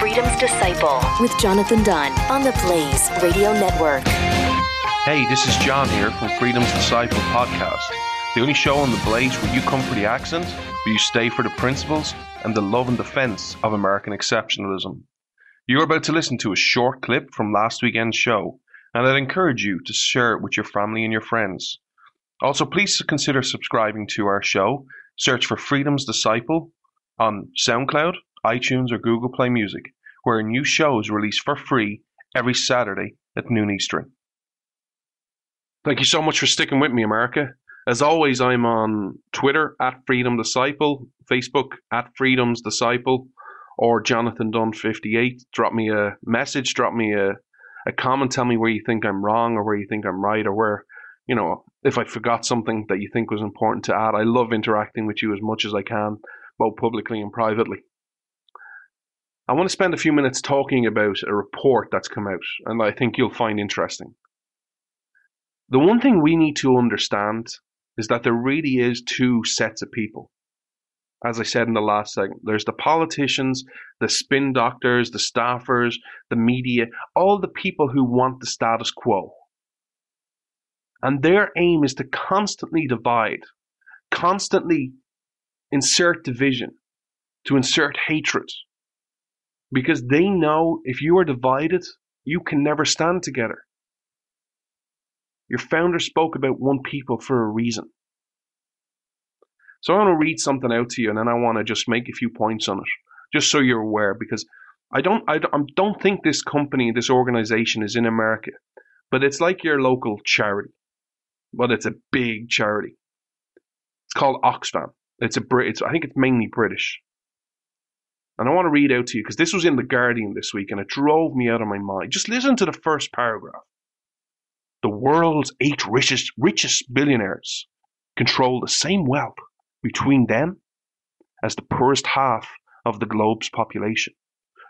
Freedom's Disciple with Jonathan Dunn on the Blaze Radio Network. Hey, this is John here from Freedom's Disciple podcast, the only show on the Blaze where you come for the accent, where you stay for the principles and the love and defense of American exceptionalism. You're about to listen to a short clip from last weekend's show, and I'd encourage you to share it with your family and your friends. Also, please consider subscribing to our show. Search for Freedom's Disciple on SoundCloud, iTunes, or Google Play Music where a new show is released for free every Saturday at noon Eastern. Thank you so much for sticking with me, America. As always, I'm on Twitter at Freedom Disciple, Facebook at Freedom's Disciple, or Jonathan Dunn 58. Drop me a message, drop me a, a comment, tell me where you think I'm wrong or where you think I'm right, or where, you know, if I forgot something that you think was important to add. I love interacting with you as much as I can, both publicly and privately. I want to spend a few minutes talking about a report that's come out, and I think you'll find interesting. The one thing we need to understand is that there really is two sets of people. As I said in the last segment, there's the politicians, the spin doctors, the staffers, the media, all the people who want the status quo. And their aim is to constantly divide, constantly insert division, to insert hatred, because they know if you are divided, you can never stand together. Your founder spoke about one people for a reason. So I want to read something out to you, and then I want to just make a few points on it, just so you're aware, because I don't, I don't think this company, this organization is in America, but it's like your local charity, but it's a big charity. It's called Oxfam. It's a Brit. I think it's mainly British. And I want to read out to you because this was in The Guardian this week and it drove me out of my mind. Just listen to the first paragraph. The world's eight richest, richest billionaires control the same wealth between them as the poorest half of the globe's population,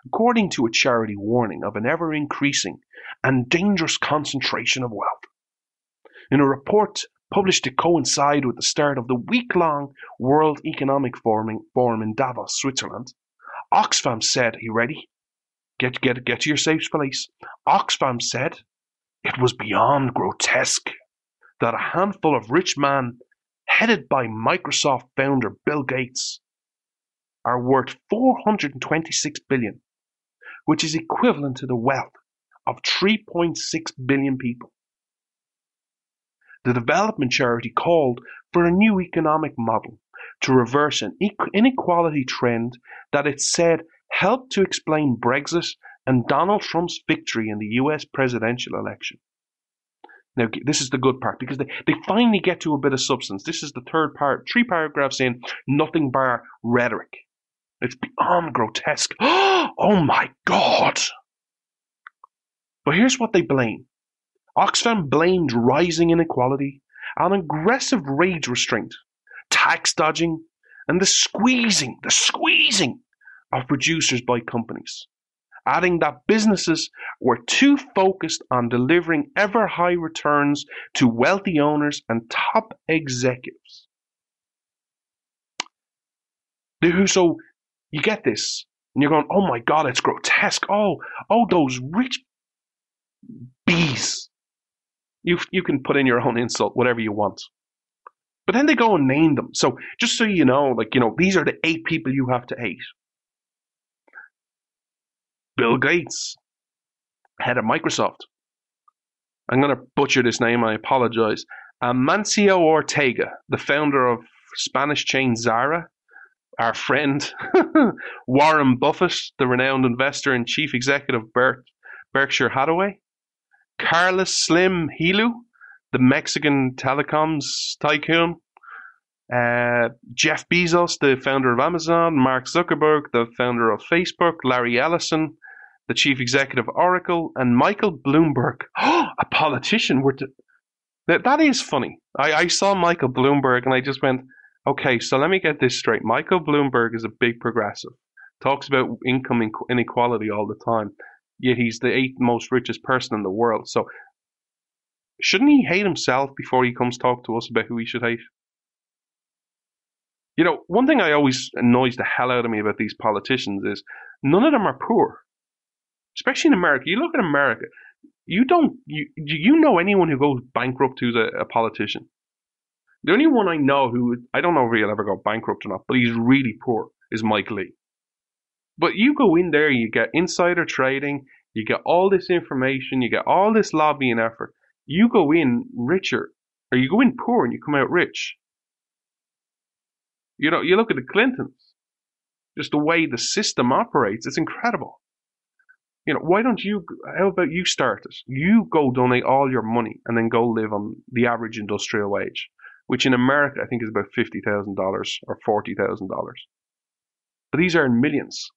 according to a charity warning of an ever increasing and dangerous concentration of wealth. In a report published to coincide with the start of the week long World Economic Forum in Davos, Switzerland, Oxfam said, you ready? Get, get, get to your safe place. Oxfam said it was beyond grotesque that a handful of rich men, headed by Microsoft founder Bill Gates, are worth 426 billion, which is equivalent to the wealth of 3.6 billion people. The development charity called for a new economic model to reverse an inequality trend that it said helped to explain Brexit and Donald Trump's victory in the US presidential election. Now, this is the good part because they, they finally get to a bit of substance. This is the third part, three paragraphs in, nothing bar rhetoric. It's beyond grotesque. oh my God! But here's what they blame Oxfam blamed rising inequality and aggressive wage restraint tax dodging, and the squeezing, the squeezing of producers by companies, adding that businesses were too focused on delivering ever high returns to wealthy owners and top executives. So you get this, and you're going, oh my God, it's grotesque. Oh, oh, those rich bees. You, you can put in your own insult, whatever you want. But then they go and name them. So just so you know, like, you know, these are the eight people you have to hate. Bill Gates, head of Microsoft. I'm going to butcher this name, I apologize. Amancio Ortega, the founder of Spanish chain Zara, our friend Warren Buffett, the renowned investor and chief executive of Berkshire Hathaway, Carlos Slim Helú, the Mexican telecoms tycoon, uh, Jeff Bezos, the founder of Amazon, Mark Zuckerberg, the founder of Facebook, Larry Ellison, the chief executive of Oracle, and Michael Bloomberg, a politician. That, that is funny. I, I saw Michael Bloomberg and I just went, okay, so let me get this straight. Michael Bloomberg is a big progressive, talks about income inequality all the time, yet he's the eighth most richest person in the world. So shouldn't he hate himself before he comes talk to us about who he should hate? You know, one thing I always annoys the hell out of me about these politicians is none of them are poor. Especially in America. You look at America, you don't you you know anyone who goes bankrupt who's a, a politician? The only one I know who I don't know if he'll ever go bankrupt or not, but he's really poor is Mike Lee. But you go in there, you get insider trading, you get all this information, you get all this lobbying effort. You go in richer, or you go in poor and you come out rich. You know, you look at the Clintons, just the way the system operates, it's incredible. You know, why don't you, how about you start it? You go donate all your money and then go live on the average industrial wage, which in America I think is about $50,000 or $40,000. But these earn millions.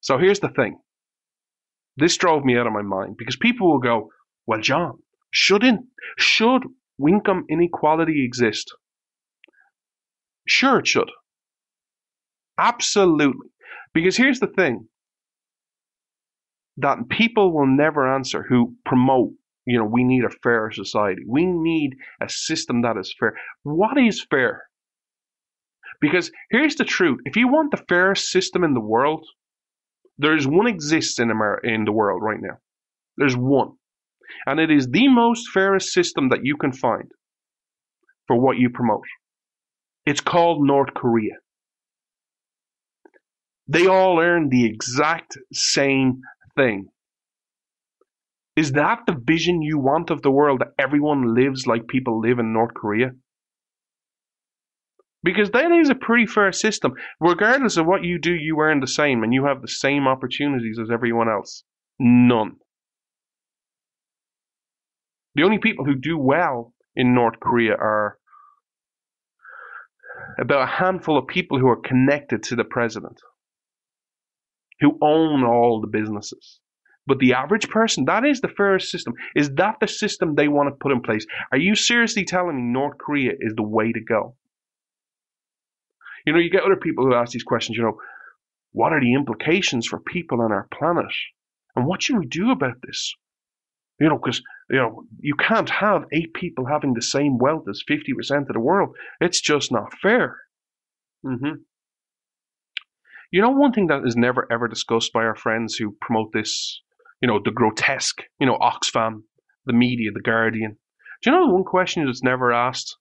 So here's the thing. This drove me out of my mind because people will go, well, John, shouldn't, should income inequality exist? Sure, it should. Absolutely. Because here's the thing that people will never answer who promote, you know, we need a fair society. We need a system that is fair. What is fair? Because here's the truth if you want the fairest system in the world, there's one exists in America in the world right now. There's one. And it is the most fairest system that you can find for what you promote. It's called North Korea. They all earn the exact same thing. Is that the vision you want of the world that everyone lives like people live in North Korea? Because that is a pretty fair system. Regardless of what you do, you earn the same and you have the same opportunities as everyone else. None. The only people who do well in North Korea are about a handful of people who are connected to the president, who own all the businesses. But the average person, that is the fairest system. Is that the system they want to put in place? Are you seriously telling me North Korea is the way to go? You know, you get other people who ask these questions, you know, what are the implications for people on our planet? And what should we do about this? You know, because you know you can't have eight people having the same wealth as fifty percent of the world. It's just not fair. Mm-hmm. You know, one thing that is never ever discussed by our friends who promote this, you know, the grotesque, you know, Oxfam, the media, the Guardian. Do you know the one question that's never asked?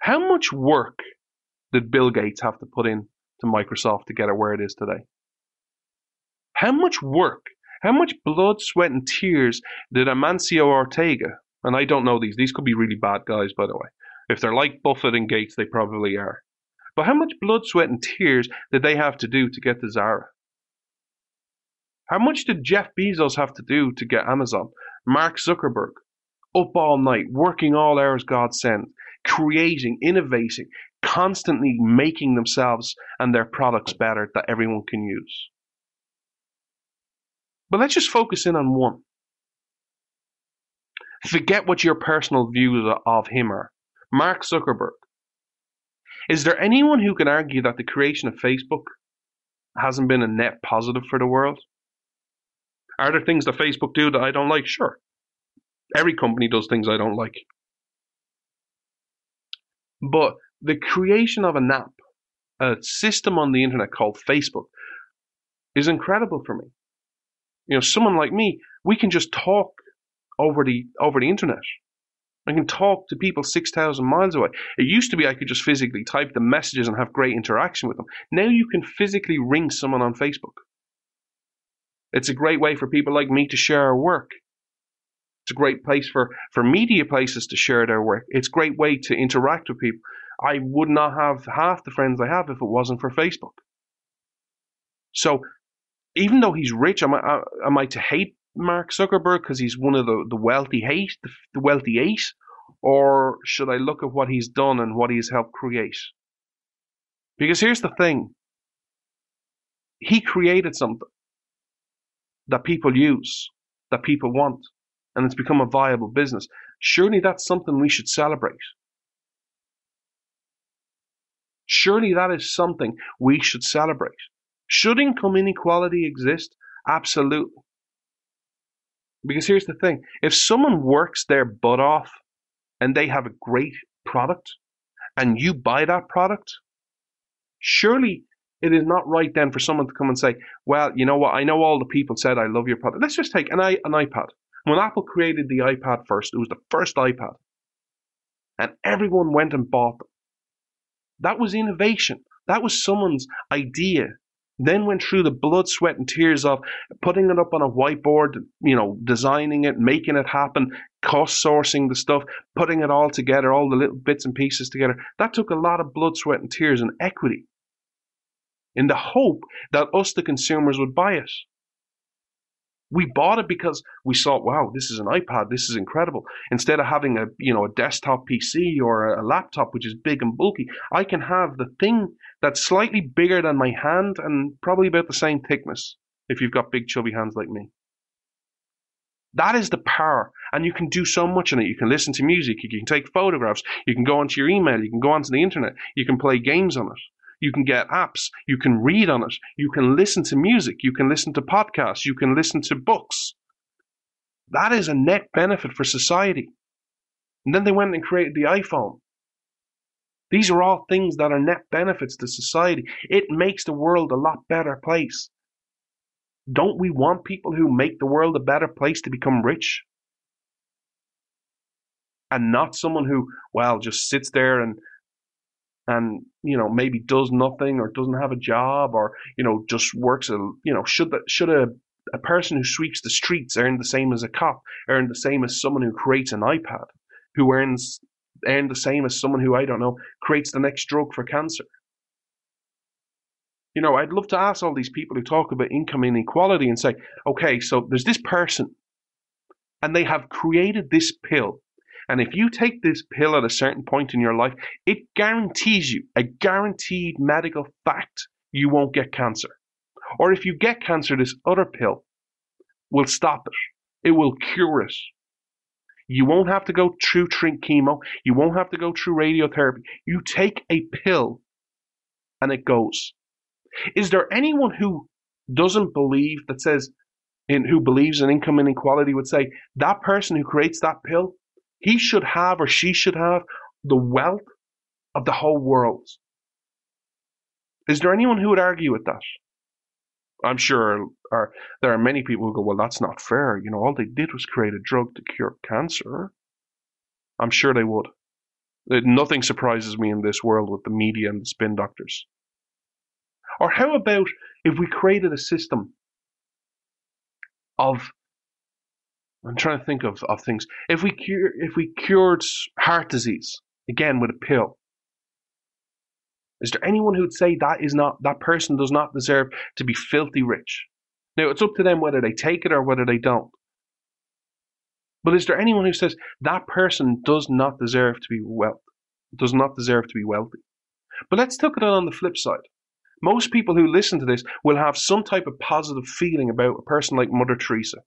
How much work did Bill Gates have to put in to Microsoft to get it where it is today? How much work how much blood, sweat, and tears did Amancio Ortega, and I don't know these, these could be really bad guys, by the way. If they're like Buffett and Gates, they probably are. But how much blood, sweat, and tears did they have to do to get to Zara? How much did Jeff Bezos have to do to get Amazon? Mark Zuckerberg, up all night, working all hours God sent, creating, innovating, constantly making themselves and their products better that everyone can use. But let's just focus in on one. Forget what your personal views of him are. Mark Zuckerberg. Is there anyone who can argue that the creation of Facebook hasn't been a net positive for the world? Are there things that Facebook do that I don't like? Sure. Every company does things I don't like. But the creation of an app, a system on the internet called Facebook, is incredible for me. You know, someone like me, we can just talk over the over the internet. I can talk to people 6,000 miles away. It used to be I could just physically type the messages and have great interaction with them. Now you can physically ring someone on Facebook. It's a great way for people like me to share our work. It's a great place for, for media places to share their work. It's a great way to interact with people. I would not have half the friends I have if it wasn't for Facebook. So even though he's rich, am I, uh, am I to hate Mark Zuckerberg because he's one of the, the wealthy eight, the, the wealthy eight? Or should I look at what he's done and what he's helped create? Because here's the thing he created something that people use, that people want, and it's become a viable business. Surely that's something we should celebrate. Surely that is something we should celebrate. Should income inequality exist? Absolutely. Because here's the thing if someone works their butt off and they have a great product and you buy that product, surely it is not right then for someone to come and say, well, you know what, I know all the people said I love your product. Let's just take an, an iPad. When Apple created the iPad first, it was the first iPad. And everyone went and bought them. That was innovation. That was someone's idea. Then went through the blood, sweat, and tears of putting it up on a whiteboard, you know, designing it, making it happen, cost sourcing the stuff, putting it all together, all the little bits and pieces together. That took a lot of blood, sweat, and tears and equity in the hope that us, the consumers, would buy it. We bought it because we saw, wow, this is an iPad, this is incredible. Instead of having a you know a desktop PC or a laptop which is big and bulky, I can have the thing that's slightly bigger than my hand and probably about the same thickness if you've got big chubby hands like me. That is the power. And you can do so much in it. You can listen to music, you can take photographs, you can go onto your email, you can go onto the internet, you can play games on it. You can get apps. You can read on it. You can listen to music. You can listen to podcasts. You can listen to books. That is a net benefit for society. And then they went and created the iPhone. These are all things that are net benefits to society. It makes the world a lot better place. Don't we want people who make the world a better place to become rich? And not someone who, well, just sits there and and you know maybe does nothing or doesn't have a job or you know just works a you know should the, should a a person who sweeps the streets earn the same as a cop earn the same as someone who creates an iPad who earns earn the same as someone who I don't know creates the next drug for cancer? You know I'd love to ask all these people who talk about income inequality and say okay so there's this person and they have created this pill and if you take this pill at a certain point in your life, it guarantees you a guaranteed medical fact you won't get cancer. Or if you get cancer, this other pill will stop it. It will cure it. You won't have to go through chemo. You won't have to go through radiotherapy. You take a pill and it goes. Is there anyone who doesn't believe that says in who believes in income inequality would say that person who creates that pill he should have or she should have the wealth of the whole world. Is there anyone who would argue with that? I'm sure are, there are many people who go, well, that's not fair. You know, all they did was create a drug to cure cancer. I'm sure they would. Uh, nothing surprises me in this world with the media and the spin doctors. Or how about if we created a system of I'm trying to think of, of things. If we cure, if we cured heart disease again with a pill, is there anyone who'd say that is not that person does not deserve to be filthy rich? Now it's up to them whether they take it or whether they don't. But is there anyone who says that person does not deserve to be wealth, does not deserve to be wealthy? But let's look at it on the flip side. Most people who listen to this will have some type of positive feeling about a person like Mother Teresa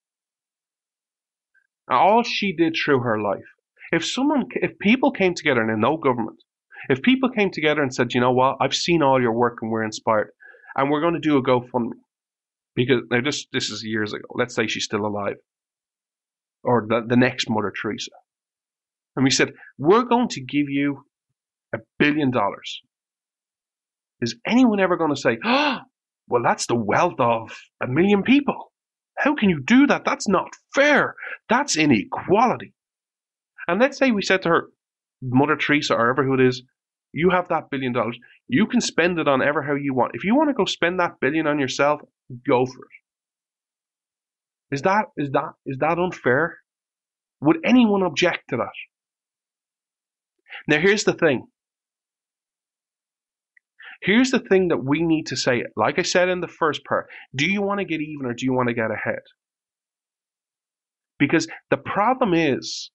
all she did through her life. If someone, if people came together and no government, if people came together and said, you know what, I've seen all your work and we're inspired, and we're going to do a GoFundMe, because now this this is years ago. Let's say she's still alive, or the the next Mother Teresa, and we said we're going to give you a billion dollars. Is anyone ever going to say, oh, well, that's the wealth of a million people? How can you do that? That's not fair. That's inequality. And let's say we said to her, Mother Teresa or ever who it is, you have that billion dollars. You can spend it on ever how you want. If you want to go spend that billion on yourself, go for it. Is that is that is that unfair? Would anyone object to that? Now here's the thing. Here's the thing that we need to say. Like I said in the first part, do you want to get even or do you want to get ahead? Because the problem is,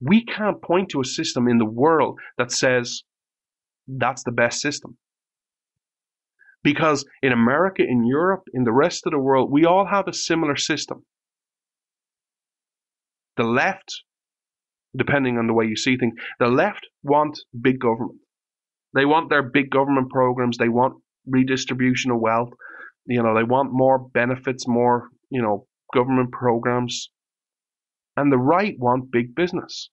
we can't point to a system in the world that says that's the best system. Because in America, in Europe, in the rest of the world, we all have a similar system. The left, depending on the way you see things, the left want big government. They want their big government programs. They want redistribution of wealth. You know, they want more benefits, more, you know, government programs. And the right want big business.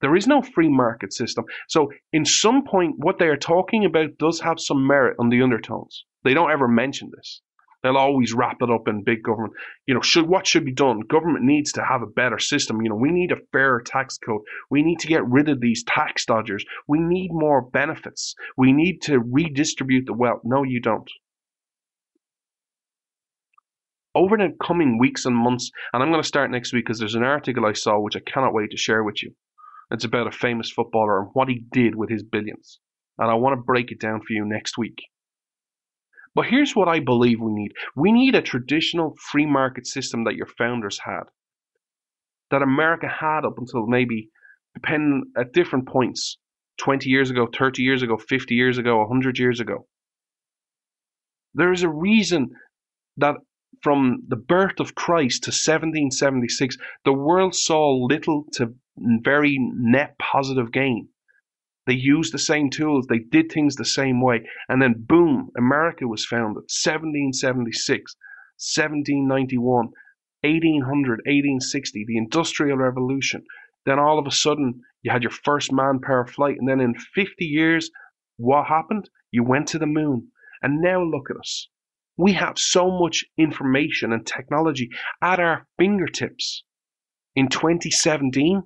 There is no free market system. So, in some point, what they are talking about does have some merit on the undertones. They don't ever mention this. They'll always wrap it up in big government. You know, should what should be done? Government needs to have a better system. You know, we need a fairer tax code. We need to get rid of these tax dodgers. We need more benefits. We need to redistribute the wealth. No, you don't. Over the coming weeks and months, and I'm going to start next week because there's an article I saw which I cannot wait to share with you. It's about a famous footballer and what he did with his billions. And I want to break it down for you next week. But here's what I believe we need we need a traditional free market system that your founders had, that America had up until maybe, depending at different points 20 years ago, 30 years ago, 50 years ago, 100 years ago. There is a reason that from the birth of Christ to 1776, the world saw little to very net positive gain. They used the same tools, they did things the same way, and then boom, America was founded. 1776, 1791, 1800, 1860, the Industrial Revolution. Then all of a sudden, you had your first manpower flight, and then in 50 years, what happened? You went to the moon. And now look at us. We have so much information and technology at our fingertips. In 2017,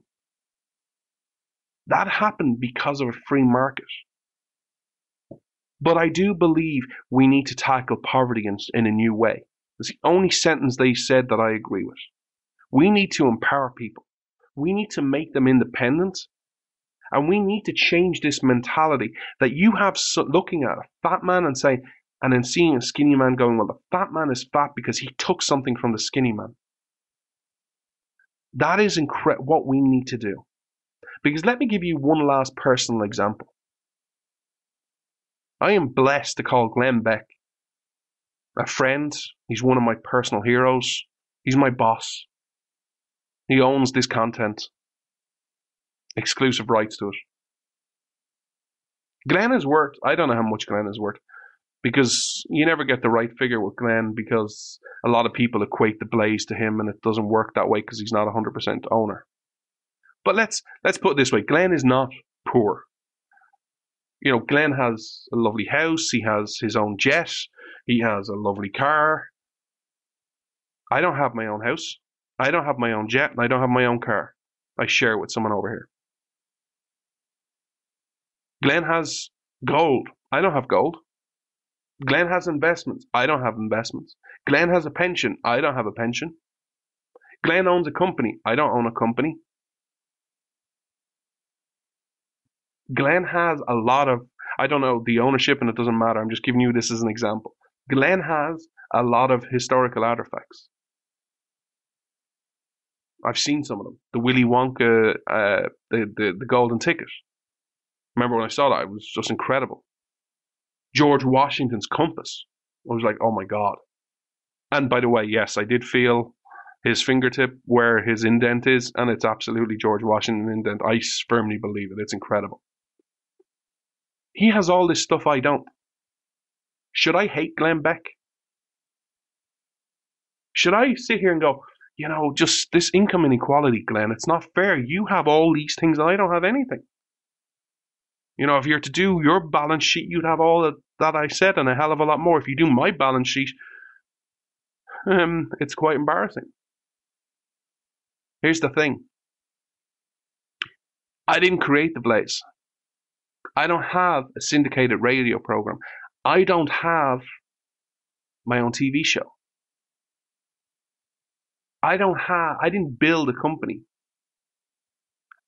that happened because of a free market. But I do believe we need to tackle poverty in, in a new way. It's the only sentence they said that I agree with. We need to empower people. We need to make them independent. And we need to change this mentality that you have so, looking at a fat man and saying, and then seeing a skinny man going, well, the fat man is fat because he took something from the skinny man. That is incre- what we need to do. Because let me give you one last personal example. I am blessed to call Glenn Beck a friend. He's one of my personal heroes. He's my boss. He owns this content, exclusive rights to it. Glenn is worth, I don't know how much Glenn is worth, because you never get the right figure with Glenn because a lot of people equate the blaze to him and it doesn't work that way because he's not a 100% owner. But let's let's put it this way: Glenn is not poor. You know, Glenn has a lovely house. He has his own jet. He has a lovely car. I don't have my own house. I don't have my own jet, and I don't have my own car. I share it with someone over here. Glenn has gold. I don't have gold. Glenn has investments. I don't have investments. Glenn has a pension. I don't have a pension. Glenn owns a company. I don't own a company. Glenn has a lot of, I don't know the ownership and it doesn't matter. I'm just giving you this as an example. Glenn has a lot of historical artifacts. I've seen some of them. The Willy Wonka, uh, the, the, the golden ticket. Remember when I saw that? It was just incredible. George Washington's compass. I was like, oh my God. And by the way, yes, I did feel his fingertip where his indent is, and it's absolutely George Washington indent. I firmly believe it. It's incredible. He has all this stuff I don't. Should I hate Glenn Beck? Should I sit here and go, you know, just this income inequality, Glenn, it's not fair. You have all these things and I don't have anything. You know, if you're to do your balance sheet, you'd have all that, I said and a hell of a lot more. If you do my balance sheet, um, it's quite embarrassing. Here's the thing I didn't create the Blaze. I don't have a syndicated radio program. I don't have my own TV show. I don't have, I didn't build a company.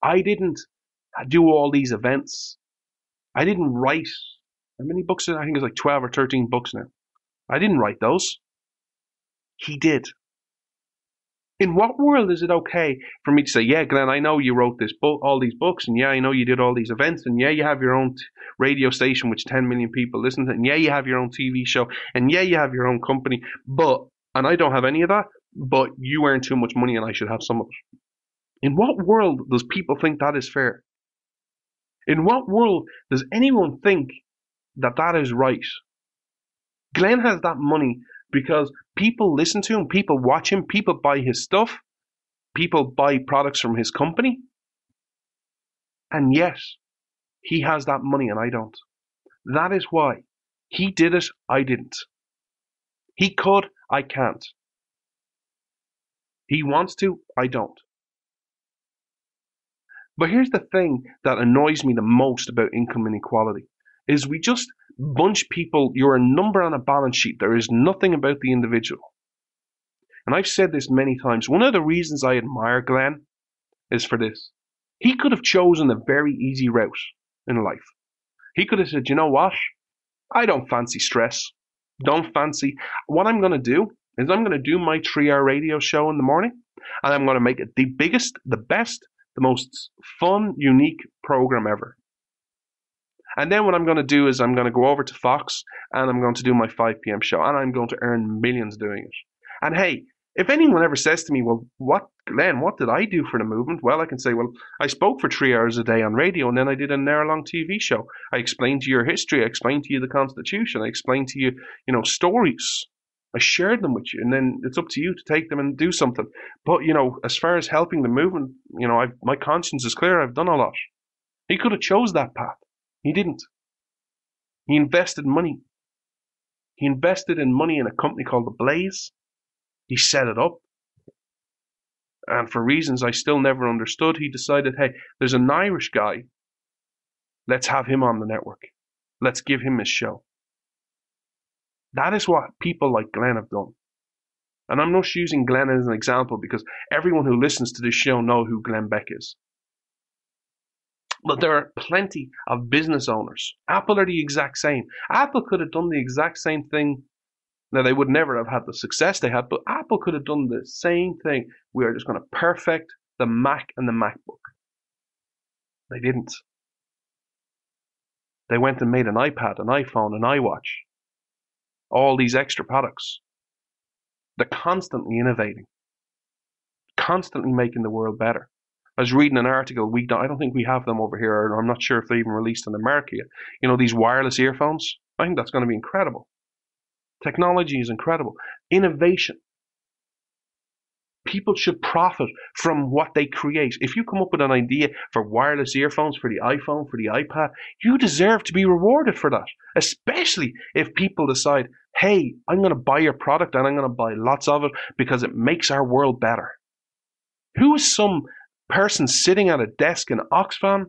I didn't do all these events. I didn't write. How many books? I think it's like 12 or 13 books now. I didn't write those. He did. In what world is it okay for me to say, yeah, Glenn, I know you wrote this book, all these books, and yeah, I know you did all these events, and yeah, you have your own t- radio station which 10 million people listen to, and yeah, you have your own TV show, and yeah, you have your own company, but, and I don't have any of that, but you earn too much money and I should have some of it. In what world does people think that is fair? In what world does anyone think that that is right? Glenn has that money because people listen to him, people watch him, people buy his stuff, people buy products from his company. And yes, he has that money and I don't. That is why. He did it, I didn't. He could, I can't. He wants to, I don't. But here's the thing that annoys me the most about income inequality is we just bunch people, you're a number on a balance sheet. There is nothing about the individual. And I've said this many times. One of the reasons I admire Glenn is for this. He could have chosen a very easy route in life. He could have said, you know what? I don't fancy stress. Don't fancy. What I'm going to do is I'm going to do my three hour radio show in the morning and I'm going to make it the biggest, the best, the most fun, unique program ever. And then what I'm going to do is I'm going to go over to Fox and I'm going to do my 5 p.m. show and I'm going to earn millions doing it. And hey, if anyone ever says to me, well, what, Glenn, what did I do for the movement? Well, I can say, well, I spoke for three hours a day on radio and then I did an hour long TV show. I explained to you your history. I explained to you the Constitution. I explained to you, you know, stories. I shared them with you, and then it's up to you to take them and do something. But you know, as far as helping the movement, you know, I've, my conscience is clear. I've done a lot. He could have chose that path. He didn't. He invested money. He invested in money in a company called The Blaze. He set it up. And for reasons I still never understood, he decided, hey, there's an Irish guy. Let's have him on the network. Let's give him his show. That is what people like Glenn have done. And I'm not using Glenn as an example because everyone who listens to this show know who Glenn Beck is. But there are plenty of business owners. Apple are the exact same. Apple could have done the exact same thing. Now, they would never have had the success they had, but Apple could have done the same thing. We are just going to perfect the Mac and the MacBook. They didn't. They went and made an iPad, an iPhone, an iWatch. All these extra products. They're constantly innovating, constantly making the world better. I was reading an article. We don't, I don't think we have them over here. I'm not sure if they even released in America yet. You know these wireless earphones. I think that's going to be incredible. Technology is incredible. Innovation. People should profit from what they create. If you come up with an idea for wireless earphones for the iPhone, for the iPad, you deserve to be rewarded for that. Especially if people decide, hey, I'm going to buy your product and I'm going to buy lots of it because it makes our world better. Who is some person sitting at a desk in Oxfam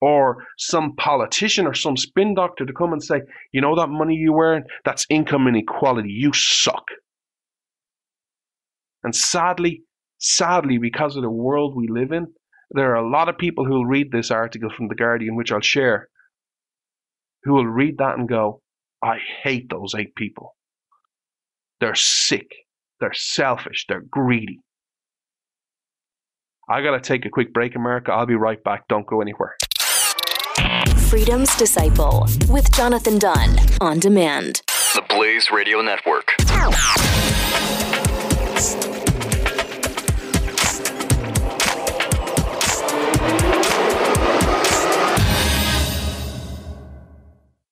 or some politician or some spin doctor to come and say, you know that money you earn, that's income inequality. You suck. And sadly, sadly, because of the world we live in, there are a lot of people who will read this article from The Guardian, which I'll share, who will read that and go, I hate those eight people. They're sick. They're selfish. They're greedy. I got to take a quick break, America. I'll be right back. Don't go anywhere. Freedom's Disciple with Jonathan Dunn on demand. The Blaze Radio Network.